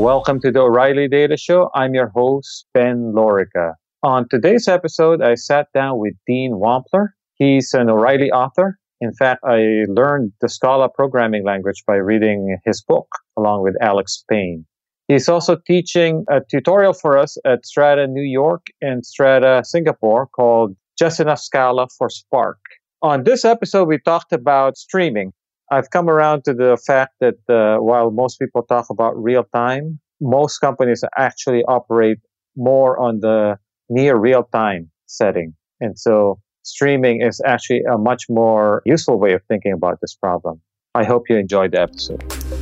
Welcome to the O'Reilly Data Show. I'm your host, Ben Lorica. On today's episode, I sat down with Dean Wampler. He's an O'Reilly author. In fact, I learned the Scala programming language by reading his book along with Alex Payne. He's also teaching a tutorial for us at Strata New York and Strata Singapore called Just Enough Scala for Spark. On this episode, we talked about streaming. I've come around to the fact that uh, while most people talk about real time, most companies actually operate more on the near real time setting. And so streaming is actually a much more useful way of thinking about this problem. I hope you enjoyed the episode.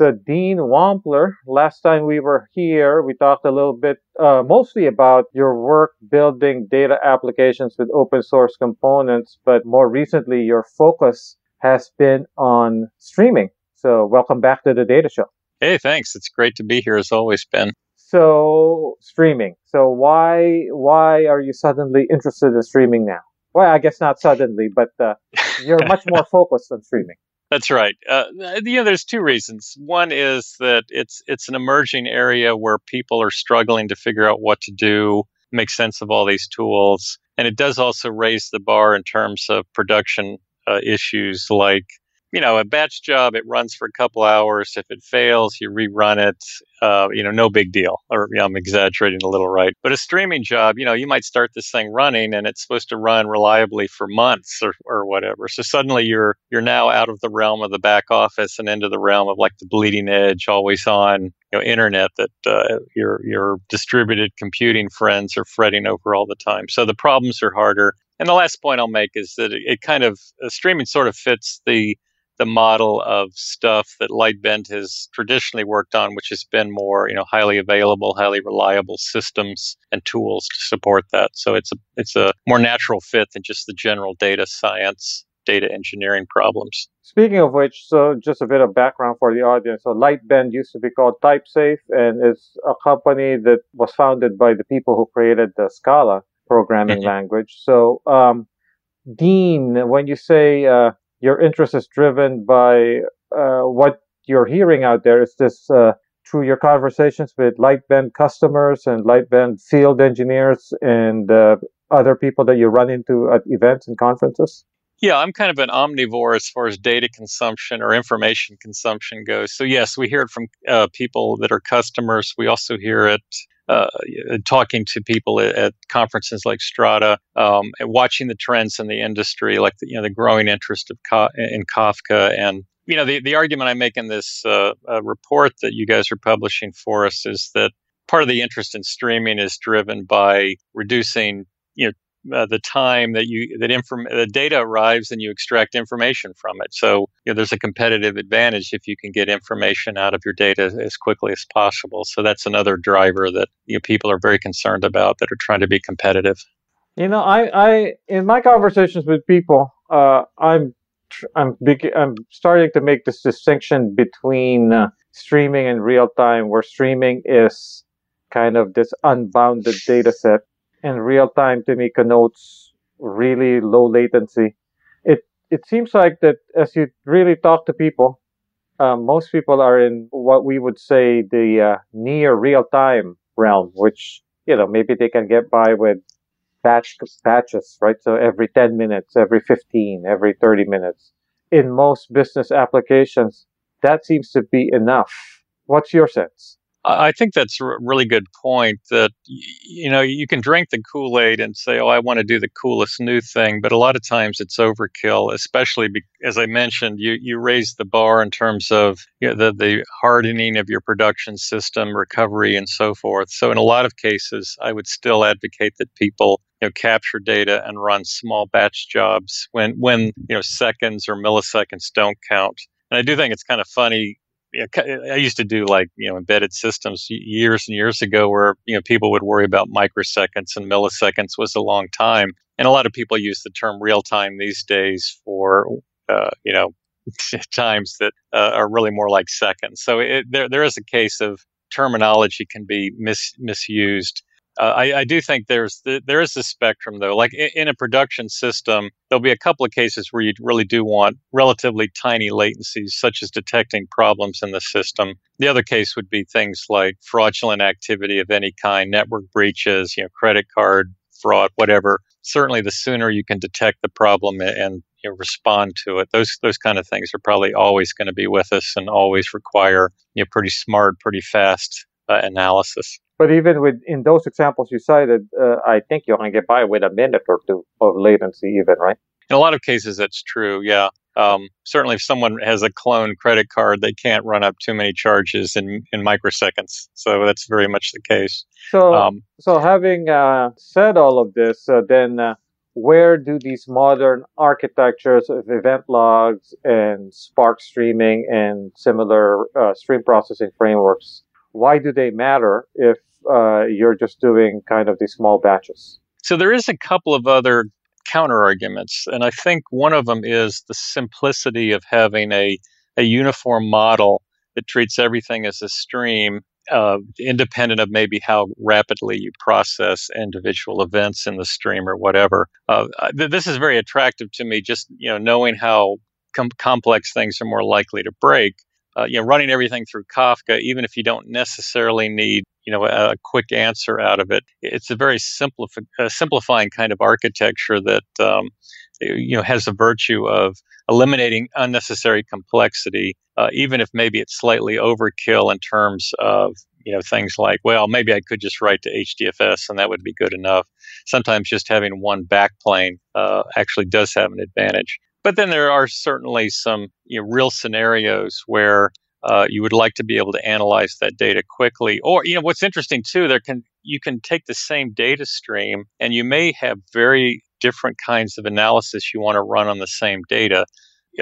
So, Dean Wampler, last time we were here, we talked a little bit uh, mostly about your work building data applications with open source components, but more recently, your focus has been on streaming. So, welcome back to the Data Show. Hey, thanks. It's great to be here as always, Ben. So, streaming. So, why why are you suddenly interested in streaming now? Well, I guess not suddenly, but uh, you're much more focused on streaming. That's right. Uh, you know, there's two reasons. One is that it's it's an emerging area where people are struggling to figure out what to do, make sense of all these tools, and it does also raise the bar in terms of production uh, issues like you know, a batch job, it runs for a couple hours. If it fails, you rerun it. Uh, you know, no big deal. Or you know, I'm exaggerating a little, right? But a streaming job, you know, you might start this thing running, and it's supposed to run reliably for months or, or whatever. So suddenly you're you're now out of the realm of the back office and into the realm of like the bleeding edge, always on you know internet that uh, your your distributed computing friends are fretting over all the time. So the problems are harder. And the last point I'll make is that it, it kind of uh, streaming sort of fits the the model of stuff that Lightbend has traditionally worked on, which has been more, you know, highly available, highly reliable systems and tools to support that. So it's a it's a more natural fit than just the general data science, data engineering problems. Speaking of which, so just a bit of background for the audience. So Lightbend used to be called TypeSafe, and it's a company that was founded by the people who created the Scala programming mm-hmm. language. So, um, Dean, when you say uh, your interest is driven by uh, what you're hearing out there. Is this uh, through your conversations with Lightbend customers and Lightbend field engineers and uh, other people that you run into at events and conferences? Yeah, I'm kind of an omnivore as far as data consumption or information consumption goes. So, yes, we hear it from uh, people that are customers. We also hear it uh, talking to people at, at, conferences like Strata, um, and watching the trends in the industry, like the, you know the growing interest of in Kafka, and you know the the argument I make in this uh, uh, report that you guys are publishing for us is that part of the interest in streaming is driven by reducing you know uh, the time that you that inform the data arrives and you extract information from it. So you know, there's a competitive advantage if you can get information out of your data as quickly as possible. So that's another driver that you know, people are very concerned about that are trying to be competitive. You know, I, I in my conversations with people, uh, I'm I'm big, I'm starting to make this distinction between uh, streaming and real time, where streaming is kind of this unbounded data set in real time to me connotes really low latency. It it seems like that as you really talk to people, uh, most people are in what we would say the uh, near real time realm, which you know maybe they can get by with batch batches, right? So every 10 minutes, every 15, every 30 minutes. In most business applications, that seems to be enough. What's your sense? I think that's a really good point that, you know, you can drink the Kool Aid and say, oh, I want to do the coolest new thing. But a lot of times it's overkill, especially be, as I mentioned, you, you raise the bar in terms of you know, the, the hardening of your production system, recovery, and so forth. So in a lot of cases, I would still advocate that people you know, capture data and run small batch jobs when, when you know, seconds or milliseconds don't count. And I do think it's kind of funny I used to do like you know embedded systems years and years ago, where you know people would worry about microseconds and milliseconds was a long time, and a lot of people use the term real time these days for uh, you know times that uh, are really more like seconds. So it, there there is a case of terminology can be mis- misused. Uh, I, I, do think there's the, there is a spectrum though. Like in, in, a production system, there'll be a couple of cases where you really do want relatively tiny latencies, such as detecting problems in the system. The other case would be things like fraudulent activity of any kind, network breaches, you know, credit card fraud, whatever. Certainly, the sooner you can detect the problem and you know, respond to it, those those kind of things are probably always going to be with us and always require you know pretty smart, pretty fast uh, analysis. But even with in those examples you cited, uh, I think you only get by with a minute or two of latency, even right? In a lot of cases, that's true. Yeah. Um, certainly, if someone has a clone credit card, they can't run up too many charges in, in microseconds. So that's very much the case. So, um, so having uh, said all of this, uh, then uh, where do these modern architectures of event logs and Spark streaming and similar uh, stream processing frameworks why do they matter if uh, you're just doing kind of these small batches? So there is a couple of other counter arguments, and I think one of them is the simplicity of having a, a uniform model that treats everything as a stream, uh, independent of maybe how rapidly you process individual events in the stream or whatever. Uh, th- this is very attractive to me, just you know knowing how com- complex things are more likely to break uh, you know, running everything through Kafka, even if you don't necessarily need, you know, a, quick answer out of it, it's a very simplifi- uh, simplifying kind of architecture that, um, you know, has the virtue of eliminating unnecessary complexity, uh, even if maybe it's slightly overkill in terms of, you know, things like, well, maybe I could just write to HDFS and that would be good enough. Sometimes just having one backplane uh, actually does have an advantage. But then there are certainly some you know, real scenarios where uh, you would like to be able to analyze that data quickly. Or you know what's interesting too, there can you can take the same data stream and you may have very different kinds of analysis you want to run on the same data.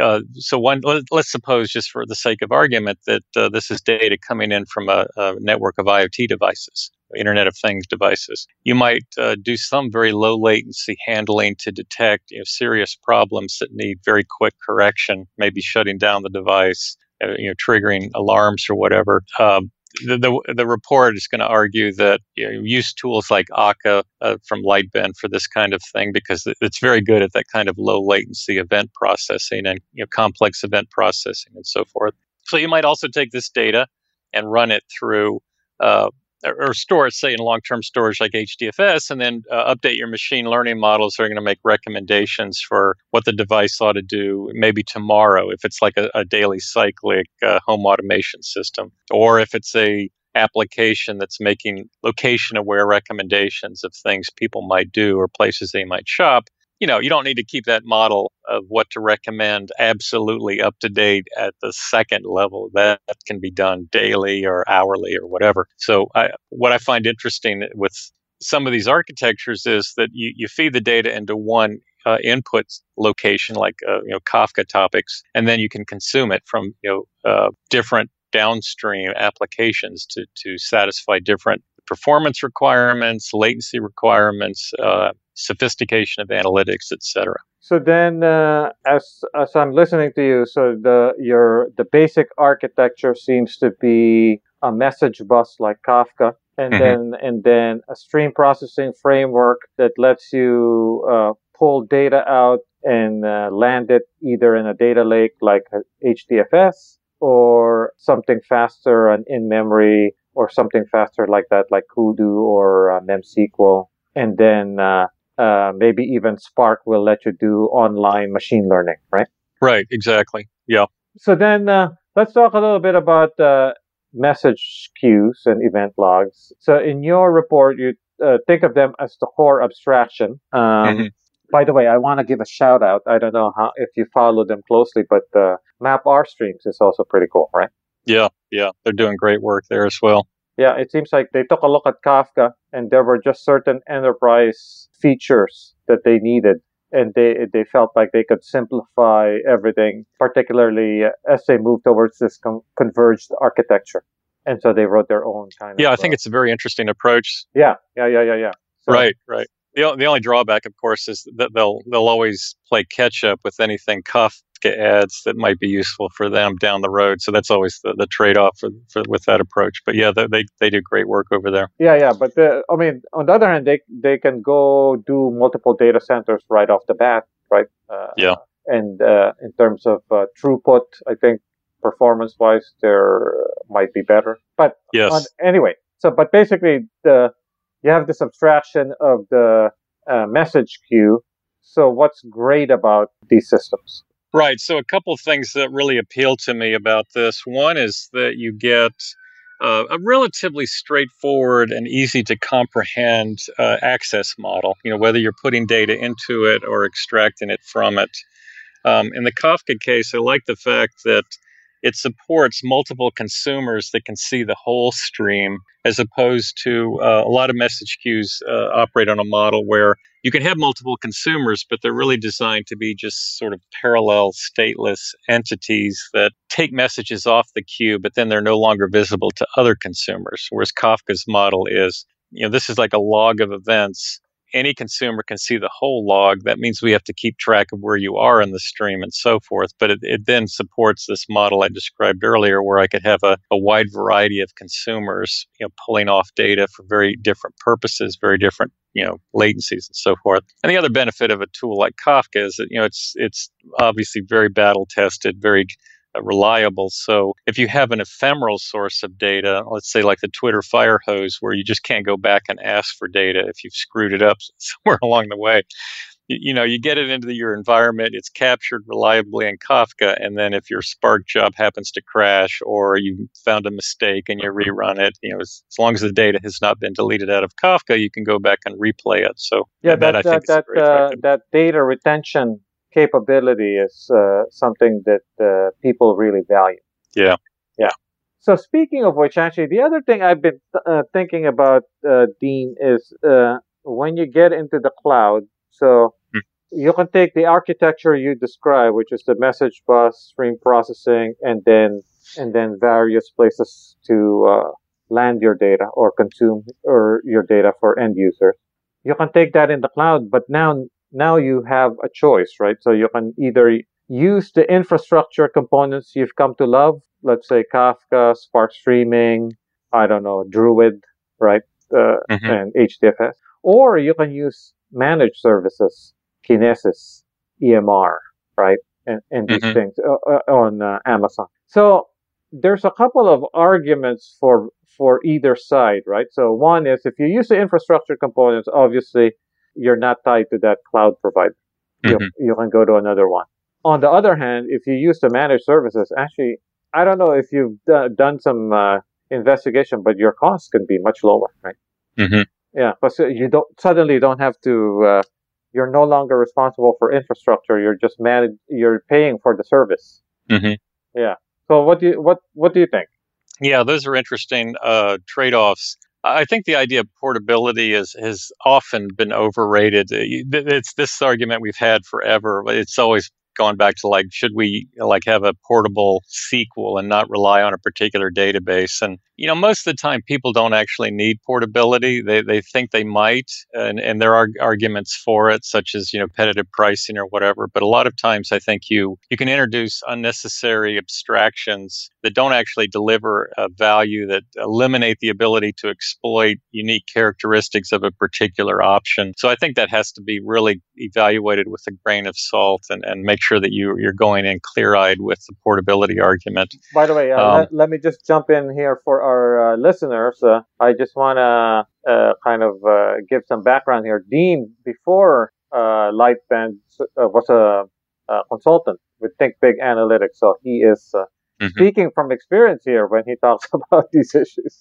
Uh, so one, let, us suppose, just for the sake of argument, that uh, this is data coming in from a, a, network of IoT devices, Internet of Things devices. You might uh, do some very low latency handling to detect you know, serious problems that need very quick correction, maybe shutting down the device, uh, you know, triggering alarms or whatever. Um, the, the, the, report is going to argue that you know, use tools like Akka uh, from Lightbend for this kind of thing because it's very good at that kind of low latency event processing and you know, complex event processing and so forth. So you might also take this data and run it through uh, or store it, say, in long-term storage like HDFS, and then uh, update your machine learning models. That are going to make recommendations for what the device ought to do, maybe tomorrow, if it's like a, a daily cyclic uh, home automation system, or if it's a application that's making location-aware recommendations of things people might do or places they might shop you know, you don't need to keep that model of what to recommend absolutely up to date at the second level. That can be done daily or hourly or whatever. So, I, what I find interesting with some of these architectures is that you, you feed the data into one uh, input location, like uh, you know Kafka topics, and then you can consume it from you know uh, different downstream applications to to satisfy different performance requirements, latency requirements, uh, sophistication of analytics, etc. So then, uh, as as I'm listening to you, so the your the basic architecture seems to be a message bus like Kafka, and mm-hmm. then and then a stream processing framework that lets you uh, pull data out and uh, land it either in a data lake like HDFS or something faster and in memory or something faster like that, like Kudu or uh, MemSQL. And then uh, uh, maybe even Spark will let you do online machine learning, right? Right, exactly. Yeah. So then uh, let's talk a little bit about uh, message queues and event logs. So in your report, you uh, think of them as the core abstraction. Um, mm-hmm. By the way, I want to give a shout out. I don't know how if you follow them closely, but uh, MapR streams is also pretty cool, right? Yeah, yeah, they're doing great work there as well. Yeah, it seems like they took a look at Kafka and there were just certain enterprise features that they needed and they they felt like they could simplify everything, particularly as they moved towards this con- converged architecture. And so they wrote their own kind yeah, of. Yeah, I think uh, it's a very interesting approach. Yeah, yeah, yeah, yeah, yeah. So, right, right. The, the only drawback, of course, is that they'll they'll always play catch up with anything Kaf, Kafka adds that might be useful for them down the road. So that's always the, the trade off for, for, with that approach. But yeah, they, they do great work over there. Yeah, yeah. But the, I mean, on the other hand, they they can go do multiple data centers right off the bat, right? Uh, yeah. And uh, in terms of uh, throughput, I think performance wise, there might be better. But yes. On, anyway, so but basically, the you have this abstraction of the uh, message queue. So what's great about these systems? Right. So a couple things that really appeal to me about this. One is that you get uh, a relatively straightforward and easy to comprehend uh, access model. You know, whether you're putting data into it or extracting it from it. Um, in the Kafka case, I like the fact that it supports multiple consumers that can see the whole stream, as opposed to uh, a lot of message queues uh, operate on a model where you can have multiple consumers, but they're really designed to be just sort of parallel stateless entities that take messages off the queue, but then they're no longer visible to other consumers. Whereas Kafka's model is, you know, this is like a log of events any consumer can see the whole log. That means we have to keep track of where you are in the stream and so forth. But it, it then supports this model I described earlier where I could have a, a wide variety of consumers, you know, pulling off data for very different purposes, very different, you know, latencies and so forth. And the other benefit of a tool like Kafka is that, you know, it's it's obviously very battle tested, very uh, reliable. So if you have an ephemeral source of data, let's say like the Twitter fire hose, where you just can't go back and ask for data if you've screwed it up somewhere along the way, you, know, you get it into the, your environment, it's captured reliably in Kafka, and then if your Spark job happens to crash or you found a mistake and you rerun it, you know, as, as long as the data has not been deleted out of Kafka, you can go back and replay it. So yeah, that, that, that, that, uh, that data retention capability is uh, something that uh, people really value. Yeah. Yeah. So speaking of which, actually, the other thing I've been th- uh, thinking about, uh, Dean, is uh, when you get into the cloud. So. You can take the architecture you describe, which is the message bus, stream processing, and then and then various places to uh, land your data or consume or your data for end users. You can take that in the cloud, but now now you have a choice, right? So you can either use the infrastructure components you've come to love, let's say Kafka, Spark Streaming, I don't know, Druid, right? Uh, mm-hmm. And HDFS. Or you can use managed services, Kinesis, EMR, right? And, and these mm-hmm. things uh, uh, on uh, Amazon. So there's a couple of arguments for for either side, right? So one is if you use the infrastructure components, obviously you're not tied to that cloud provider. Mm-hmm. You, you can go to another one. On the other hand, if you use the managed services, actually, I don't know if you've d- done some uh, investigation, but your costs can be much lower, right? Mm-hmm. Yeah, because you don't suddenly don't have to. You're no longer responsible for infrastructure. You're just manage. You're paying for the service. Mm-hmm. Yeah. So what do you what what do you think? Yeah, those are interesting uh, trade offs. I think the idea of portability is, has often been overrated. Uh, it's this argument we've had forever. It's always gone back to like, should we like have a portable SQL and not rely on a particular database? And you know, most of the time people don't actually need portability. They, they think they might, and, and there are arguments for it, such as, you know, competitive pricing or whatever. But a lot of times I think you, you can introduce unnecessary abstractions that don't actually deliver a value that eliminate the ability to exploit unique characteristics of a particular option. So I think that has to be really evaluated with a grain of salt and, and make sure that you, you're going in clear eyed with the portability argument. By the way, uh, um, let, let me just jump in here for our uh, listeners, uh, I just want to uh, kind of uh, give some background here. Dean, before uh, Lightbend, uh, was a, a, consultant with Think Big Analytics, so he is mm-hmm. speaking from experience here when he talks about these issues.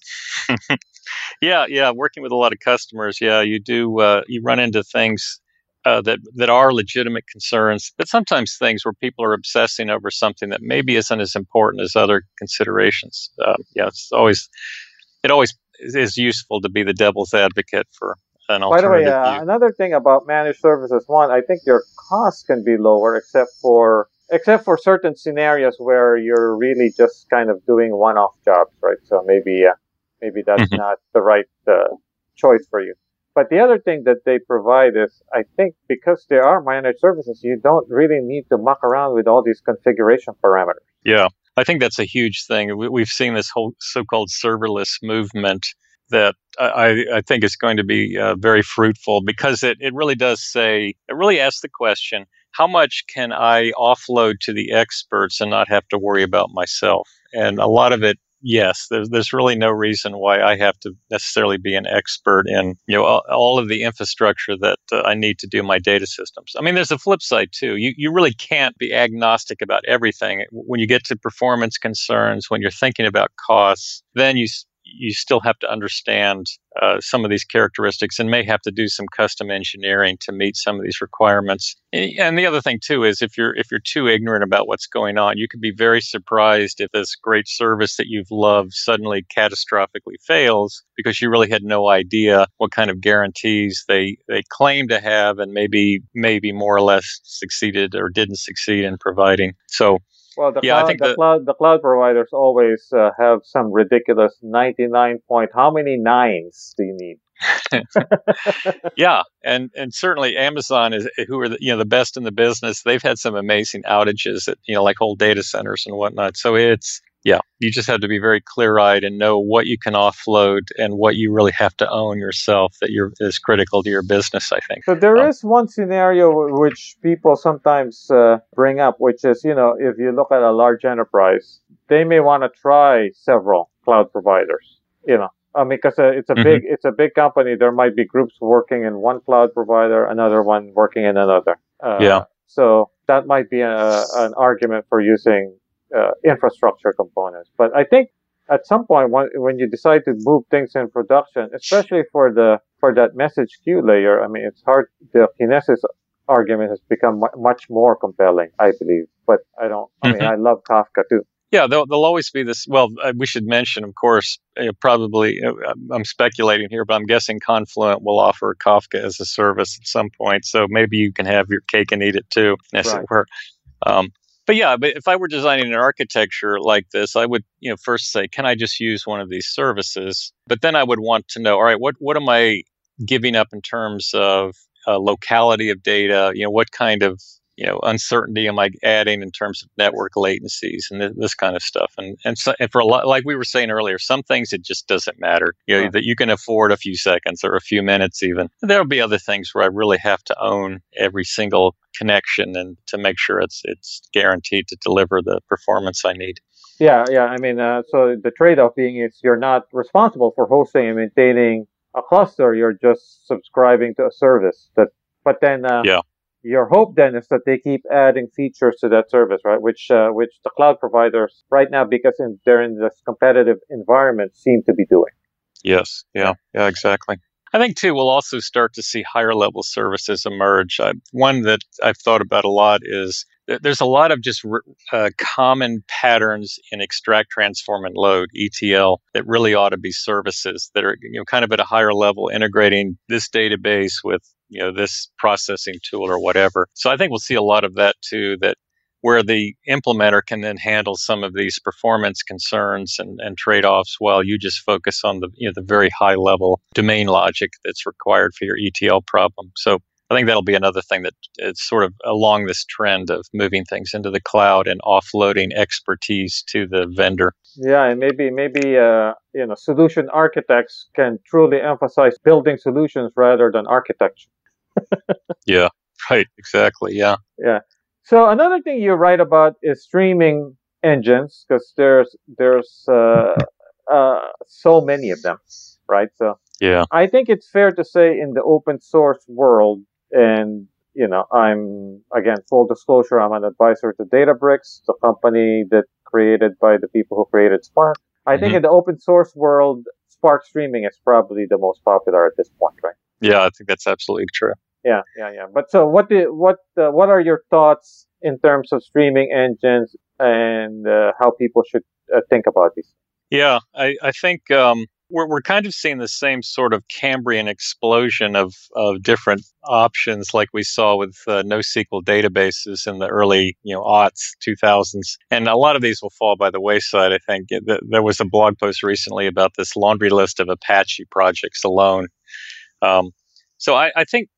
yeah, yeah, working with a lot of customers, yeah, you do you run into things uh, that that are legitimate concerns, but sometimes things where people are obsessing over something that maybe isn't as important as other considerations. Uh, yeah, it's always it always is useful to be the devil's advocate for an alternative. By the way, uh, another thing about managed services, one, I think your costs can be lower, except for except for certain scenarios where you're really just kind of doing one-off jobs, right? So maybe uh, maybe that's mm-hmm. not the right uh, choice for you. But the other thing that they provide is, I think, because there are managed services, you don't really need to muck around with all these configuration parameters. Yeah, I think that's a huge thing. We've seen this whole so-called serverless movement that I, I think is going to be uh, very fruitful because it, it really does say, it really asks the question, how much can I offload to the experts and not have to worry about myself? And a lot of it yes, there's, there's really no reason why I have to necessarily be an expert in you know all, all of the infrastructure that uh, I need to do my data systems. I mean, there's a flip side too. You you really can't be agnostic about everything. When you get to performance concerns, when you're thinking about costs, then you you still have to understand uh, some of these characteristics and may have to do some custom engineering to meet some of these requirements. And the other thing too is if you're if you're too ignorant about what's going on, you could be very surprised if this great service that you've loved suddenly catastrophically fails because you really had no idea what kind of guarantees they they claim to have and maybe maybe more or less succeeded or didn't succeed in providing. So well, the, yeah, cloud, I think the, the cloud the cloud providers always uh, have some ridiculous ninety nine point. How many nines do you need? yeah, and and certainly Amazon is who are the, you know the best in the business. They've had some amazing outages at you know like whole data centers and whatnot. So it's yeah, you just have to be very clear eyed and know what you can offload and what you really have to own yourself that you're, is critical to your business, I think. So there um, is one scenario which people sometimes uh, bring up, which is, you know, if you look at a large enterprise, they may want to try several cloud providers, you know. I mean, because uh, it's a mm-hmm. big, it's a big company. There might be groups working in one cloud provider, another one working in another. Uh, yeah. So that might be a, an argument for using uh, infrastructure components. But I think at some point when, when you decide to move things in production, especially for the for that message queue layer, I mean, it's hard. The Kinesis argument has become much more compelling, I believe. But I don't. I mean, mm-hmm. I love Kafka too. Yeah, there'll, there'll always be this. Well, uh, we should mention, of course, uh, probably, uh, I'm speculating here, but I'm guessing Confluent will offer Kafka as a service at some point. So maybe you can have your cake and eat it too, as right. it were. Um, but yeah, but if I were designing an architecture like this, I would, you know, first say, can I just use one of these services? But then I would want to know, all right, what what am I giving up in terms of uh, locality of data? You know, what kind of you know uncertainty am I adding in terms of network latencies and th- this kind of stuff? And and, so, and for a lot, like we were saying earlier, some things it just doesn't matter. You know that you can afford a few seconds or a few minutes even. There'll be other things where I really have to own every single connection and to make sure it's it's guaranteed to deliver the performance I need. Yeah, yeah. I mean, uh, so the trade-off being is you're not responsible for hosting and maintaining a cluster. You're just subscribing to a service that. But then, uh, yeah your hope then is that they keep adding features to that service, right? Which uh, which the cloud providers right now, because in, they're in this competitive environment, seem to be doing. Yes. Yeah. Yeah. Exactly. I think too, we'll also start to see higher level services emerge. Uh, one that I've thought about a lot is there's a lot of just uh, common patterns in extract, transform, and load (ETL) that really ought to be services that are you know kind of at a higher level, integrating this database with you know this processing tool or whatever. So I think we'll see a lot of that too. That where the implementer can then handle some of these performance concerns and, and trade-offs while you just focus on the you know the very high level domain logic that's required for your ETL problem. So I think that'll be another thing that is sort of along this trend of moving things into the cloud and offloading expertise to the vendor. Yeah, and maybe maybe uh, you know solution architects can truly emphasize building solutions rather than architecture. yeah, right, exactly. Yeah. Yeah. So another thing you write about is streaming engines because there's there's uh, uh, so many of them, right? So yeah, I think it's fair to say in the open source world, and you know, I'm again full disclosure, I'm an advisor to Databricks, the company that created by the people who created Spark. I mm-hmm. think in the open source world, Spark streaming is probably the most popular at this point, right? Yeah, I think that's absolutely true. Yeah, yeah, yeah. But so, what did what uh, what are your thoughts in terms of streaming engines and uh, how people should uh, think about these? Yeah, I, I think um, we're we're kind of seeing the same sort of Cambrian explosion of of different options, like we saw with uh, NoSQL databases in the early you know aughts, two thousands, and a lot of these will fall by the wayside. I think there was a blog post recently about this laundry list of Apache projects alone. Um, So I, I think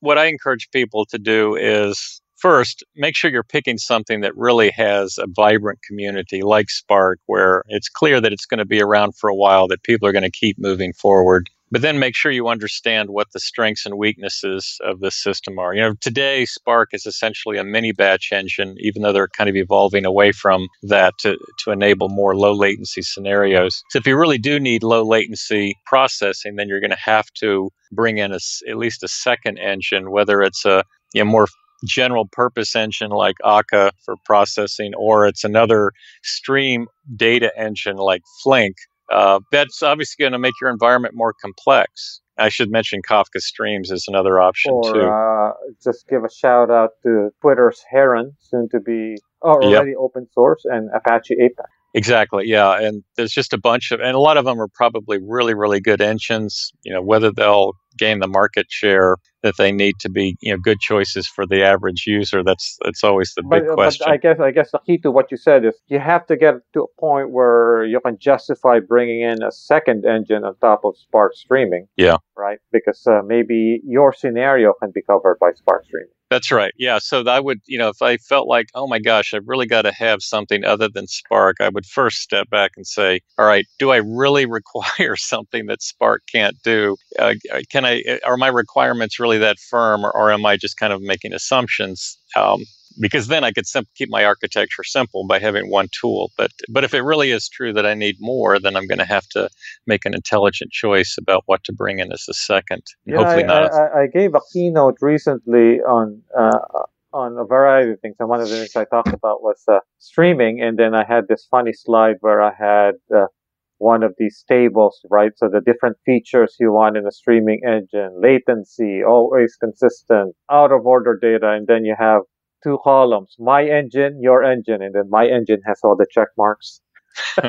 what I encourage people to do is first make sure you're picking something that really has a vibrant community like Spark, where it's clear that it's going to be around for a while, that people are going to keep moving forward. But then make sure you understand what the strengths and weaknesses of this system are. You know, today Spark is essentially a mini batch engine, even though they're kind of evolving away from that to, to enable more low latency scenarios. So if you really do need low latency processing, then you're going to have to bring in a, at least a second engine, whether it's a you know, more general purpose engine like Akka for processing, or it's another stream data engine like Flink. Uh, that's obviously going to make your environment more complex. I should mention Kafka Streams is another option or, too. Uh, just give a shout out to Twitter's Heron, soon to be oh, already yep. open source, and Apache Apex. Exactly. Yeah. And there's just a bunch of, and a lot of them are probably really, really good engines. You know, whether they'll gain the market share that they need to be, you know, good choices for the average user. That's that's always the big but, question. But I guess I guess the key to what you said is you have to get to a point where you can justify bringing in a second engine on top of Spark Streaming. Yeah. Right. Because uh, maybe your scenario can be covered by Spark Streaming. That's right. Yeah. So I would, you know, if I felt like, oh my gosh, I've really got to have something other than Spark, I would first step back and say, all right, do I really require something that Spark can't do? Uh, can I, are my requirements really that firm or, or am I just kind of making assumptions? Um, because then I could sim- keep my architecture simple by having one tool. But but if it really is true that I need more, then I'm going to have to make an intelligent choice about what to bring in as a second. Yeah, hopefully I, not. I, I, gave a keynote recently on. Uh, on a variety of things, and one of the things I talked about was uh, streaming. And then I had this funny slide where I had uh, one of these tables, right? So the different features you want in a streaming engine, latency, always consistent, out of order data, and then you have two columns my engine your engine and then my engine has all the check marks.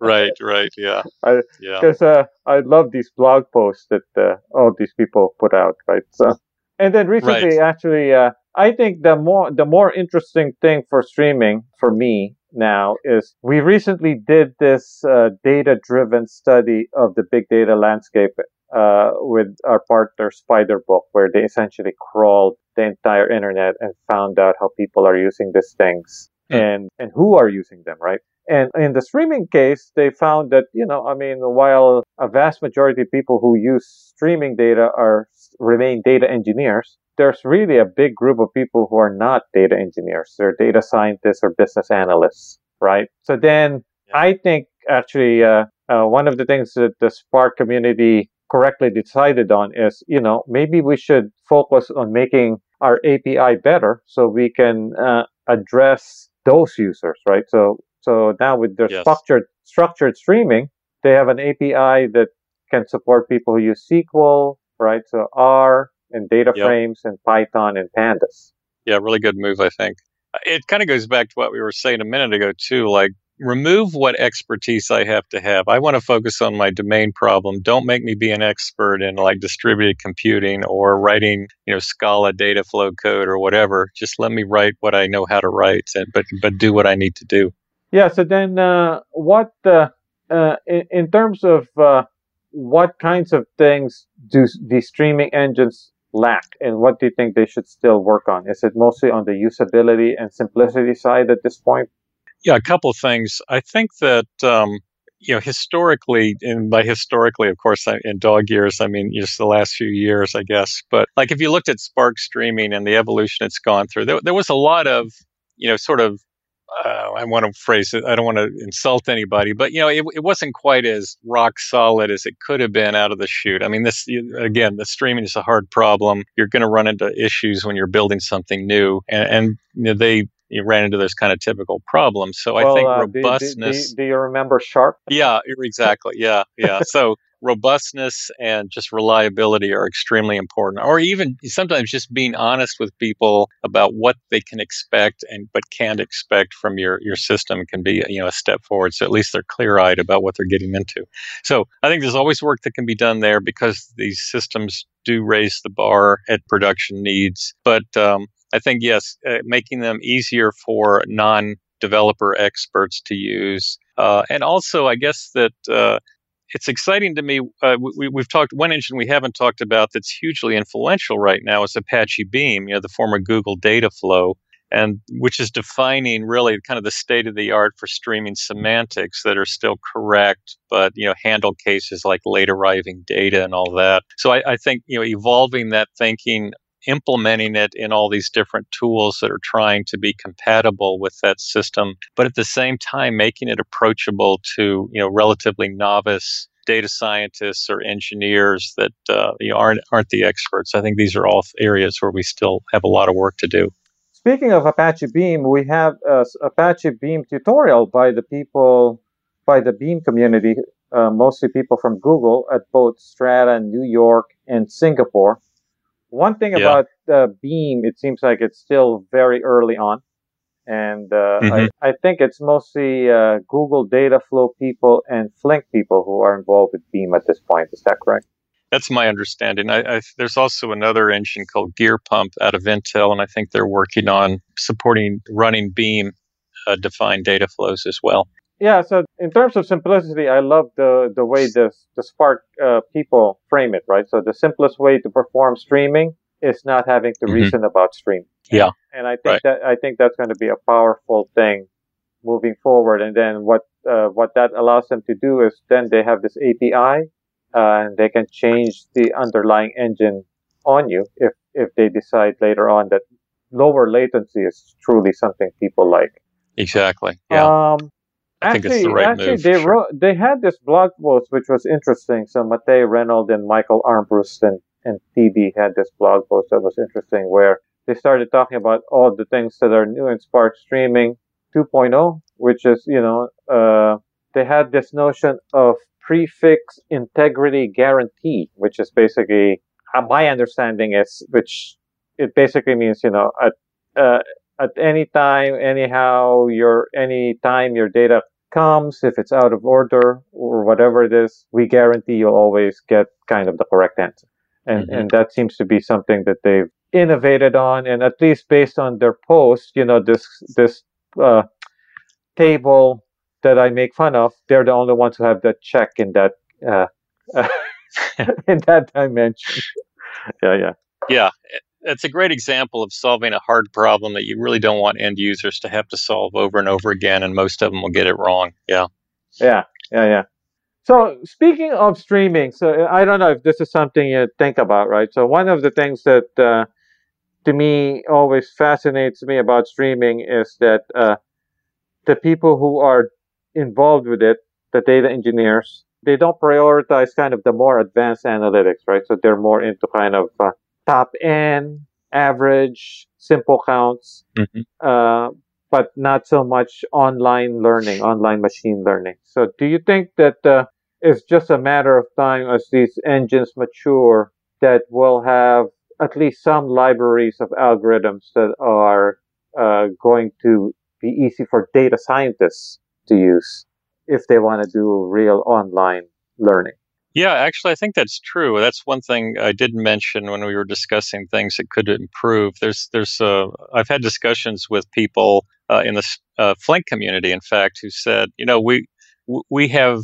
Right right yeah. I, yeah. because uh, i love these blog posts that uh, all these people put out right so. And then recently right. actually uh, i think the more the more interesting thing for streaming for me now is we recently did this uh, data driven study of the big data landscape uh, with our partner Spiderbook, where they essentially crawled the entire internet and found out how people are using these things mm. and and who are using them, right? And in the streaming case, they found that you know, I mean, while a vast majority of people who use streaming data are remain data engineers, there's really a big group of people who are not data engineers. They're data scientists or business analysts, right? So then yeah. I think actually uh, uh, one of the things that the Spark community correctly decided on is, you know, maybe we should focus on making our API better so we can uh, address those users, right? So, so now with their yes. structured structured streaming, they have an API that can support people who use SQL, right? So R and data yep. frames and Python and Pandas. Yeah, really good move, I think. It kind of goes back to what we were saying a minute ago too. Like remove what expertise I have to have. I want to focus on my domain problem. Don't make me be an expert in like distributed computing or writing, you know, Scala data flow code or whatever. Just let me write what I know how to write, and, but but do what I need to do. Yeah. So then, uh, what uh, uh, in, in, terms of uh, what kinds of things do the streaming engines lack, and what do you think they should still work on? Is it mostly on the usability and simplicity side at this point? Yeah, a couple of things. I think that um, you know historically, and by historically, of course, in dog years, I mean just the last few years, I guess. But like if you looked at Spark streaming and the evolution it's gone through, there, there was a lot of you know sort of uh, I want to phrase it. I don't want to insult anybody, but you know, it, it wasn't quite as rock solid as it could have been out of the chute. I mean, this again, the streaming is a hard problem. You're going to run into issues when you're building something new, and, and you know, they you ran into those kind of typical problems. So well, I think uh, robustness. Do, do, do, you remember Sharp? Yeah, exactly. Yeah, yeah. so robustness and just reliability are extremely important or even sometimes just being honest with people about what they can expect and but can't expect from your your system can be you know a step forward so at least they're clear-eyed about what they're getting into so i think there's always work that can be done there because these systems do raise the bar at production needs but um, I think, yes, uh, making them easier for non developer experts to use. Uh, and also, I guess that uh, it's exciting to me. Uh, we, have talked one engine we haven't talked about that's hugely influential right now is Apache Beam. You know, the former Google Dataflow, and which is defining really kind of the state of the art for streaming semantics that are still correct, but you know, handle cases like late arriving data and all that. So I, I think you know, evolving that thinking implementing it in all these different tools that are trying to be compatible with that system, but at the same time making it approachable to you know relatively novice data scientists or engineers that uh, you know, aren't aren't the experts. I think these are all areas where we still have a lot of work to do. Speaking of Apache Beam, we have a Apache Beam tutorial by the people by the Beam community, uh, mostly people from Google at both Strata, New York, and Singapore. One thing yeah. about the Beam, it seems like it's still very early on. And uh, mm-hmm. I, I, think it's mostly uh, Google Dataflow people and Flink people who are involved with Beam at this point. Is that correct? That's my understanding. I, I, there's also another engine called Gearpump out of Intel, and I think they're working on supporting running Beam uh, defined data flows as well. Yeah, so in terms of simplicity, I love the, the way the, the Spark uh, people frame it, right? So the simplest way to perform streaming is not having to mm-hmm. reason about streaming. Yeah. And I think right. that, I think that's going to be a powerful thing moving forward. And then what, uh, what that allows them to do is then they have this API, uh, and they can change the underlying engine on you if, if they decide later on that lower latency is truly something people like. Exactly. Yeah. Um, I actually, think it's the right actually, move. They sure. wrote, they had this blog post which was interesting. So Matei Reynolds and Michael Armbrust and, and TD had this blog post that was interesting where they started talking about all the things that are new in Spark Streaming 2.0, which is, you know, uh, they had this notion of prefix integrity guarantee, which is basically, uh, my understanding is, which it basically means, you know, at, uh, at any time, anyhow, your any time your data comes, if it's out of order or whatever it is, we guarantee you'll always get kind of the correct answer. And mm-hmm. and that seems to be something that they've innovated on, and at least based on their post, you know, this this uh, table that I make fun of, they're the only ones who have that check in that uh, in that dimension. yeah, yeah, yeah it's a great example of solving a hard problem that you really don't want end users to have to solve over and over again, and most of them will get it wrong. Yeah. Yeah, yeah, yeah. So speaking of streaming, so I don't know if this is something you think about, right? So one of the things that uh, to me always fascinates me about streaming is that uh, the people who are involved with it, the data engineers, they don't prioritize kind of the more advanced analytics, right? So they're more into kind of uh, top end, average, simple counts, mm-hmm. uh, but not so much online learning, online machine learning. So, do you think that uh, it's just a matter of time as these engines mature that we'll have at least some libraries of algorithms that are uh, going to be easy for data scientists to use if they want to do real online learning? Yeah, actually, I think that's true. That's one thing I did mention when we were discussing things that could improve. There's, there's, uh, I've had discussions with people uh, in the uh, Flink community, in fact, who said, you know, we we have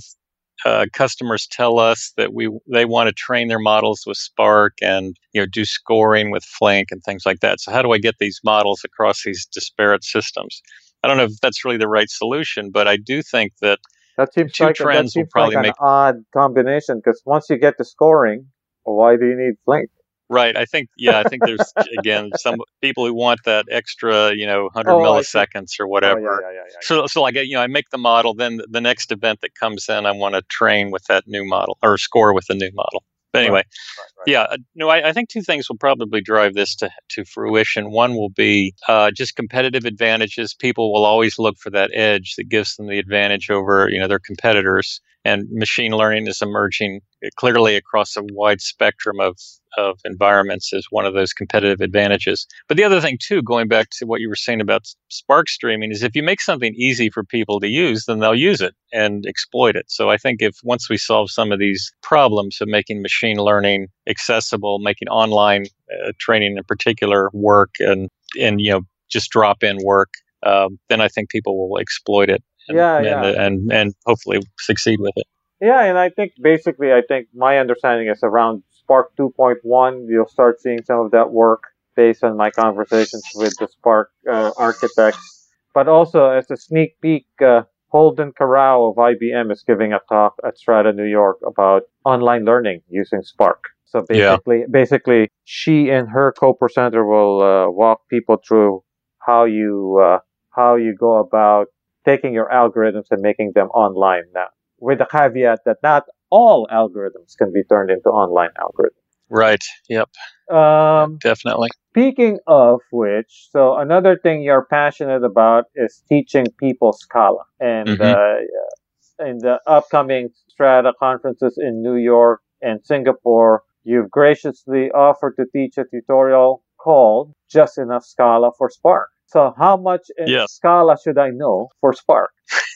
uh, customers tell us that we they want to train their models with Spark and you know do scoring with Flink and things like that. So how do I get these models across these disparate systems? I don't know if that's really the right solution, but I do think that that seems Two like, trends that seems will probably like an make... odd combination because once you get to scoring, why do you need Flink? Right. I think, yeah, I think there's, again, some people who want that extra, you know, 100 oh, milliseconds or oh, whatever. Oh, yeah, yeah, yeah, so, so like, you know, I make the model, then the next event that comes in, I want to train with that new model or score with the new model. But anyway, right, right, right. yeah, uh, no, I, I, think two things will probably drive this to, to fruition. One will be uh, just competitive advantages. People will always look for that edge that gives them the advantage over you know their competitors and machine learning is emerging clearly across a wide spectrum of, of environments as one of those competitive advantages. But the other thing, too, going back to what you were saying about Spark streaming, is if you make something easy for people to use, then they'll use it and exploit it. So I think if once we solve some of these problems of making machine learning accessible, making online uh, training in particular work, and and you know just drop in work, um, then I think people will exploit it and, yeah, yeah. And, and, and hopefully succeed with it. Yeah, and I think basically, I think my understanding is around Spark 2.1, you'll start seeing some of that work based on my conversations with the Spark uh, architects. But also, as a sneak peek, uh, Holden Karau of IBM is giving a talk at Strata New York about online learning using Spark. So basically, yeah. basically, she and her co-presenter will uh, walk people through how you uh, how you go about taking your algorithms and making them online. Now, with the caveat that not all algorithms can be turned into online algorithms. Right. Yep. Um, Definitely. Speaking of which, so another thing you're passionate about is teaching people Scala, and mm-hmm. uh, in the upcoming Strata conferences in New York and Singapore, you've graciously offered to teach a tutorial called "Just Enough Scala for Spark." So, how much in yes. Scala should I know for Spark?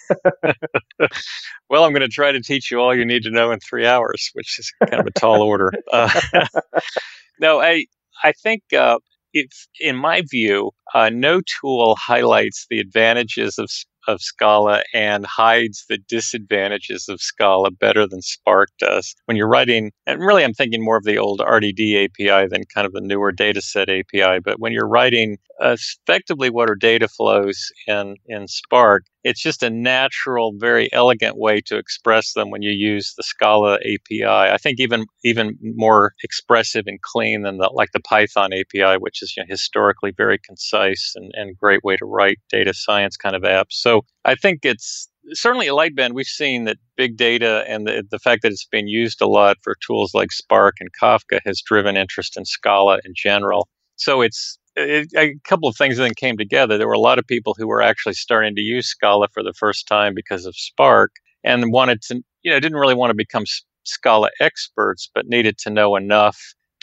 well, I'm going to try to teach you all you need to know in three hours, which is kind of a tall order. Uh, no, I I think uh, if, in my view, uh, no tool highlights the advantages of of Scala and hides the disadvantages of Scala better than Spark does. When you're writing, and really I'm thinking more of the old RDD API than kind of the newer dataset API, but when you're writing effectively what are data flows in, in Spark, it's just a natural, very elegant way to express them when you use the Scala API. I think even even more expressive and clean than the like the Python API, which is you know, historically very concise and, and great way to write data science kind of apps. So I think it's certainly at Lightbend, we've seen that big data and the, the fact that it's been used a lot for tools like Spark and Kafka has driven interest in Scala in general. So it's it, a couple of things then came together. There were a lot of people who were actually starting to use Scala for the first time because of Spark and wanted to, you know, didn't really want to become Scala experts, but needed to know enough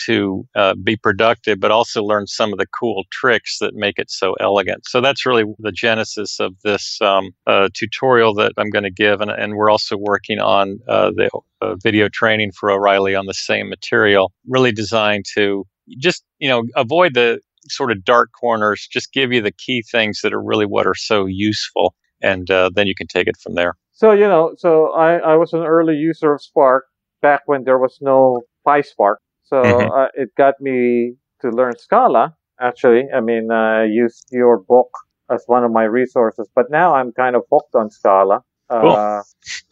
to uh, be productive, but also learn some of the cool tricks that make it so elegant. So that's really the genesis of this um, uh, tutorial that I'm going to give. And, and, we're also working on uh, the uh, video training for O'Reilly on the same material, really designed to just, you know, avoid the sort of dark corners, just give you the key things that are really what are so useful. And uh, then you can take it from there. So, you know, so I, I was an early user of Spark back when there was no PySpark. So mm-hmm. uh, it got me to learn Scala, actually. I mean, I used your book as one of my resources, but now I'm kind of hooked on Scala. Cool. Uh,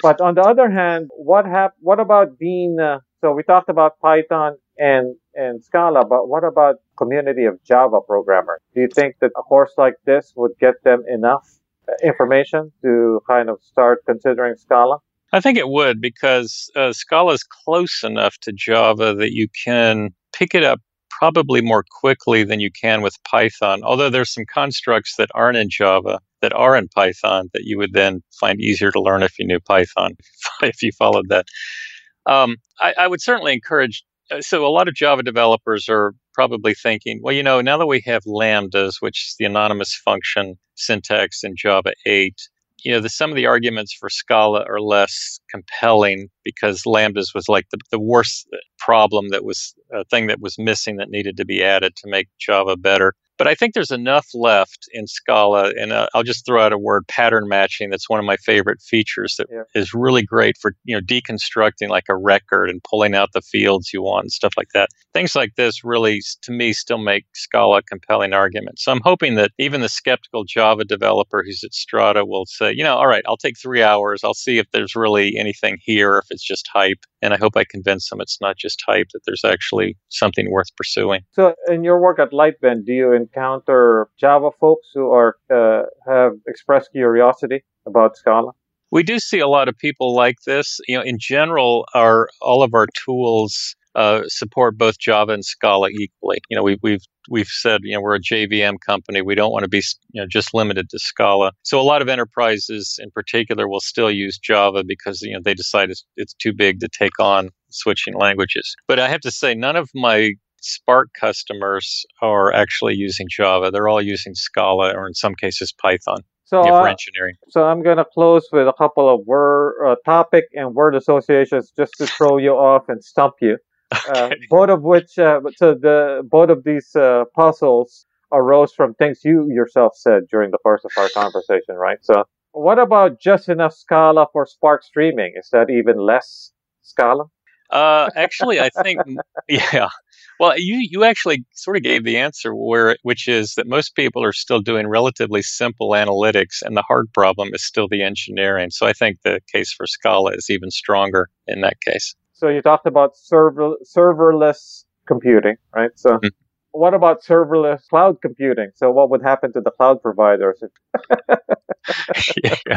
but on the other hand, what hap- What about being? Uh, so we talked about Python and and Scala, but what about community of Java programmers? Do you think that a course like this would get them enough information to kind of start considering Scala? I think it would because uh, Scala is close enough to Java that you can pick it up probably more quickly than you can with Python. Although there's some constructs that aren't in Java that are in Python that you would then find easier to learn if you knew Python, if you followed that. Um, I, I, would certainly encourage. Uh, so a lot of Java developers are probably thinking, well, you know, now that we have lambdas, which is the anonymous function syntax in Java 8, you know, the, some of the arguments for Scala are less compelling because lambdas was like the, the worst problem that was a thing that was missing that needed to be added to make Java better. But I think there's enough left in Scala, and uh, I'll just throw out a word: pattern matching. That's one of my favorite features. That yeah. is really great for you know deconstructing like a record and pulling out the fields you want and stuff like that. Things like this really, to me, still make Scala a compelling argument. So I'm hoping that even the skeptical Java developer who's at Strata will say, you know, all right, I'll take three hours. I'll see if there's really anything here, if it's just hype, and I hope I convince them it's not just hype. That there's actually something worth pursuing. So in your work at Lightbend, do you encounter Java folks who are uh, have expressed curiosity about Scala? We do see a lot of people like this. You know, in general, our all of our tools uh, support both Java and Scala equally. You know, we, we've we've said you know we're a JVM company. We don't want to be you know just limited to Scala. So a lot of enterprises, in particular, will still use Java because you know they decide it's, it's too big to take on switching languages. But I have to say, none of my Spark customers are actually using Java. They're all using Scala or in some cases Python. So, uh, engineering. So I'm going to close with a couple of word uh, topic and word associations just to throw you off and stump you. Uh, okay. both of which, uh, so the both of these uh, puzzles arose from things you yourself said during the course of our conversation, right? So What about just enough Scala for Spark streaming? Is that even less Scala? Uh, actually, I think, yeah. Well, you, you actually sort of gave the answer where, which is that most people are still doing relatively simple analytics, and the hard problem is still the engineering. So I think the case for Scala is even stronger in that case. So you talked about server, serverless computing, right? So mm-hmm. What about serverless cloud computing? So what would happen to the cloud providers? yeah.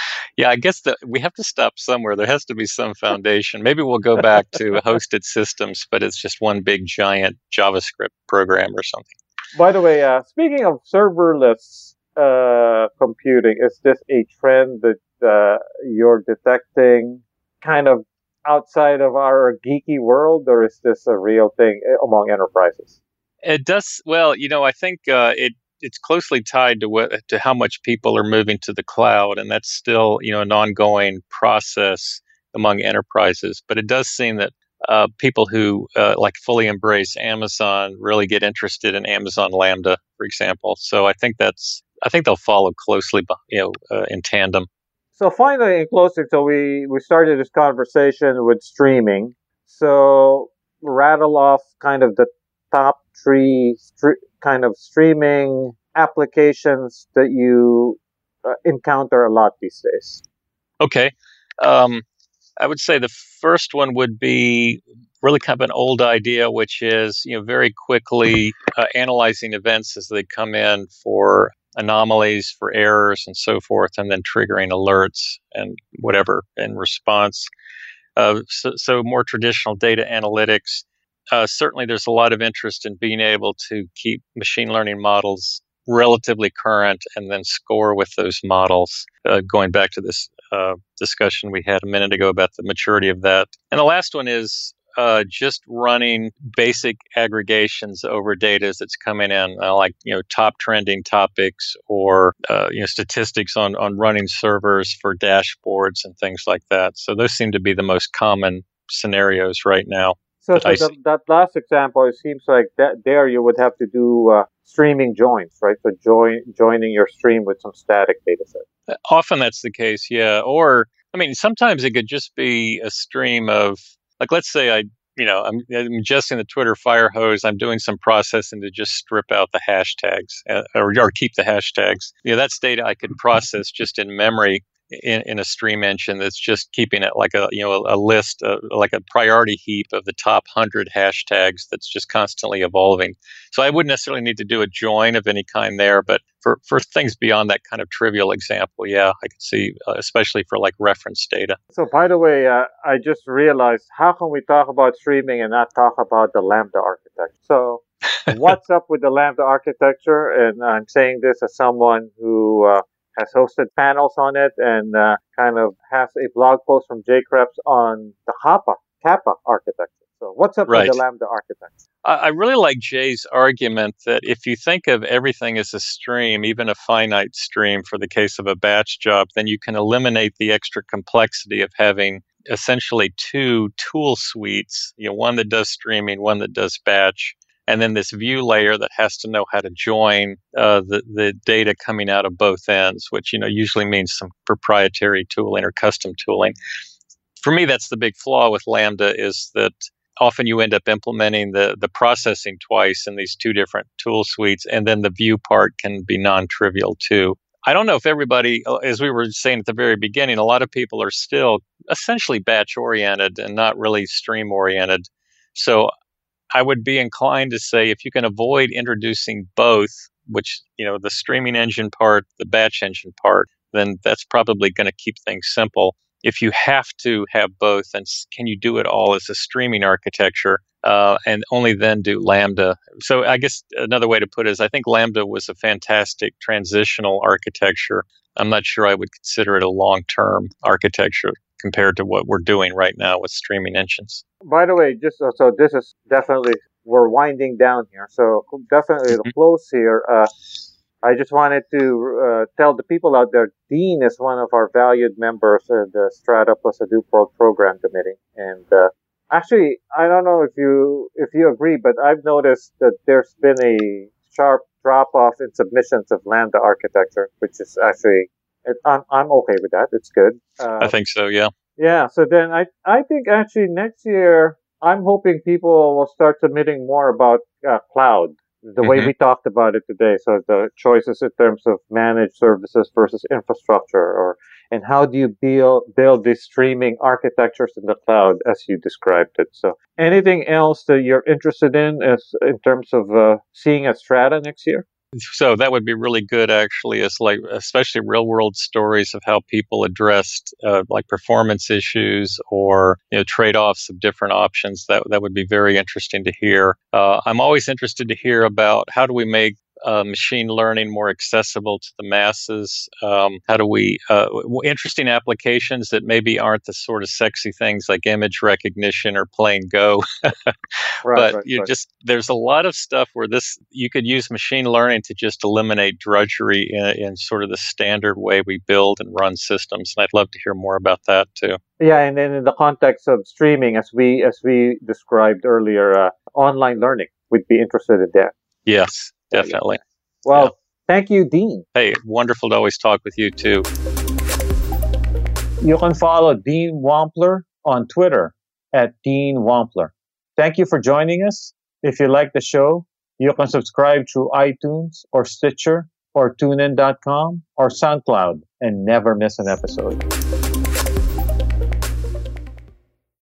yeah, I guess that we have to stop somewhere. There has to be some foundation. Maybe we'll go back to hosted systems, but it's just one big giant JavaScript program or something. By the way, uh, speaking of serverless uh, computing, is this a trend that uh, you're detecting kind of outside of our geeky world, or is this a real thing eh, among enterprises? It does. Well, you know, I think uh, it it's closely tied to what to how much people are moving to the cloud, and that's still you know an ongoing process among enterprises. But it does seem that uh, people who uh, like fully embrace Amazon really get interested in Amazon Lambda, for example. So I think that's I think they'll follow closely, you know, uh, in tandem. So finally, in closing, so we we started this conversation with streaming. So rattle off kind of the top three kind of streaming applications that you uh, encounter a lot these days? Okay. Um, I would say the first one would be really kind of an old idea, which is you know very quickly uh, analyzing events as they come in for anomalies, for errors, and so forth, and then triggering alerts and whatever in response. Uh, so, so, more traditional data analytics uh, certainly there's a lot of interest in being able to keep machine learning models relatively current and then score with those models. Uh, going back to this uh, discussion we had a minute ago about the maturity of that. And the last one is uh, just running basic aggregations over data it's coming in, uh, like you know top trending topics or uh, you know statistics on on running servers for dashboards and things like that. So those seem to be the most common scenarios right now. So, so that, that, last example, it seems like that there you would have to do uh, streaming joins, right? So join joining your stream with some static data set. Uh, often that's the case, yeah. Or I mean, sometimes it could just be a stream of like, let's say I, you know, I'm, I'm ingesting the Twitter fire hose. I'm doing some processing to just strip out the hashtags uh, or, or keep the hashtags. You know, that's data I could process just in memory in, in a stream engine that's just keeping it like a you know a, a list uh, like a priority heap of the top 100 hashtags that's just constantly evolving. So i wouldn't necessarily need to do a join of any kind there but for, for things beyond that kind of trivial example yeah i could see uh, especially for like reference data. So by the way uh, i just realized how can we talk about streaming and not talk about the lambda architecture? So what's up with the lambda architecture? And i'm saying this as someone who uh, has hosted panels on it and uh, kind of has a blog post from Jay Kreps on the Kappa, Kappa architecture. So what's up right. with the Lambda architecture? I really like Jay's argument that if you think of everything as a stream, even a finite stream for the case of a batch job, then you can eliminate the extra complexity of having essentially two tool suites, you know, one that does streaming, one that does batch and then this view layer that has to know how to join uh, the, the data coming out of both ends, which you know usually means some proprietary tooling or custom tooling. For me, that's the big flaw with Lambda is that often you end up implementing the, the processing twice in these two different tool suites, and then the view part can be non-trivial too. I don't know if everybody, uh, as we were saying at the very beginning, a lot of people are still essentially batch oriented and not really stream oriented. So I would be inclined to say if you can avoid introducing both, which, you know, the streaming engine part, the batch engine part, then that's probably going to keep things simple. If you have to have both, then can you do it all as a streaming architecture uh, and only then do Lambda? So I guess another way to put it is I think Lambda was a fantastic transitional architecture. I'm not sure I would consider it a long term architecture compared to what we're doing right now with streaming engines. By the way, just so, so this is definitely we're winding down here, so definitely mm-hmm. the close here. Uh, I just wanted to uh, tell the people out there, Dean is one of our valued members of the Strata plus Hadoop World Program Committee, and uh, actually, I don't know if you if you agree, but I've noticed that there's been a sharp drop off in submissions of Lambda architecture, which is actually I'm I'm okay with that. It's good. Uh, I think so. Yeah. Yeah. So then I I think actually next year I'm hoping people will start submitting more about uh, cloud the mm-hmm. way we talked about it today. So the choices in terms of managed services versus infrastructure, or and how do you build build these streaming architectures in the cloud as you described it. So anything else that you're interested in as in terms of uh, seeing at Strata next year? So that would be really good, actually, as like especially real world stories of how people addressed uh, like performance issues or you know trade offs of different options. That that would be very interesting to hear. Uh, I'm always interested to hear about how do we make uh, machine learning more accessible to the masses? Um, how do we uh, interesting applications that maybe aren't the sort of sexy things like image recognition or playing Go, right, but right, you right. just there's a lot of stuff where this you could use machine learning to just eliminate drudgery in, in sort of the standard way we build and run systems, and I'd love to hear more about that too. Yeah, and then in the context of streaming, as we as we described earlier, uh, online learning, we'd be interested in that. Yes, definitely. Well, yeah. thank you, Dean. Hey, wonderful to always talk with you too. You can follow Dean Wampler on Twitter at Dean Wampler. Thank you for joining us. If you like the show, you can subscribe through iTunes or Stitcher or tunein.com or SoundCloud and never miss an episode.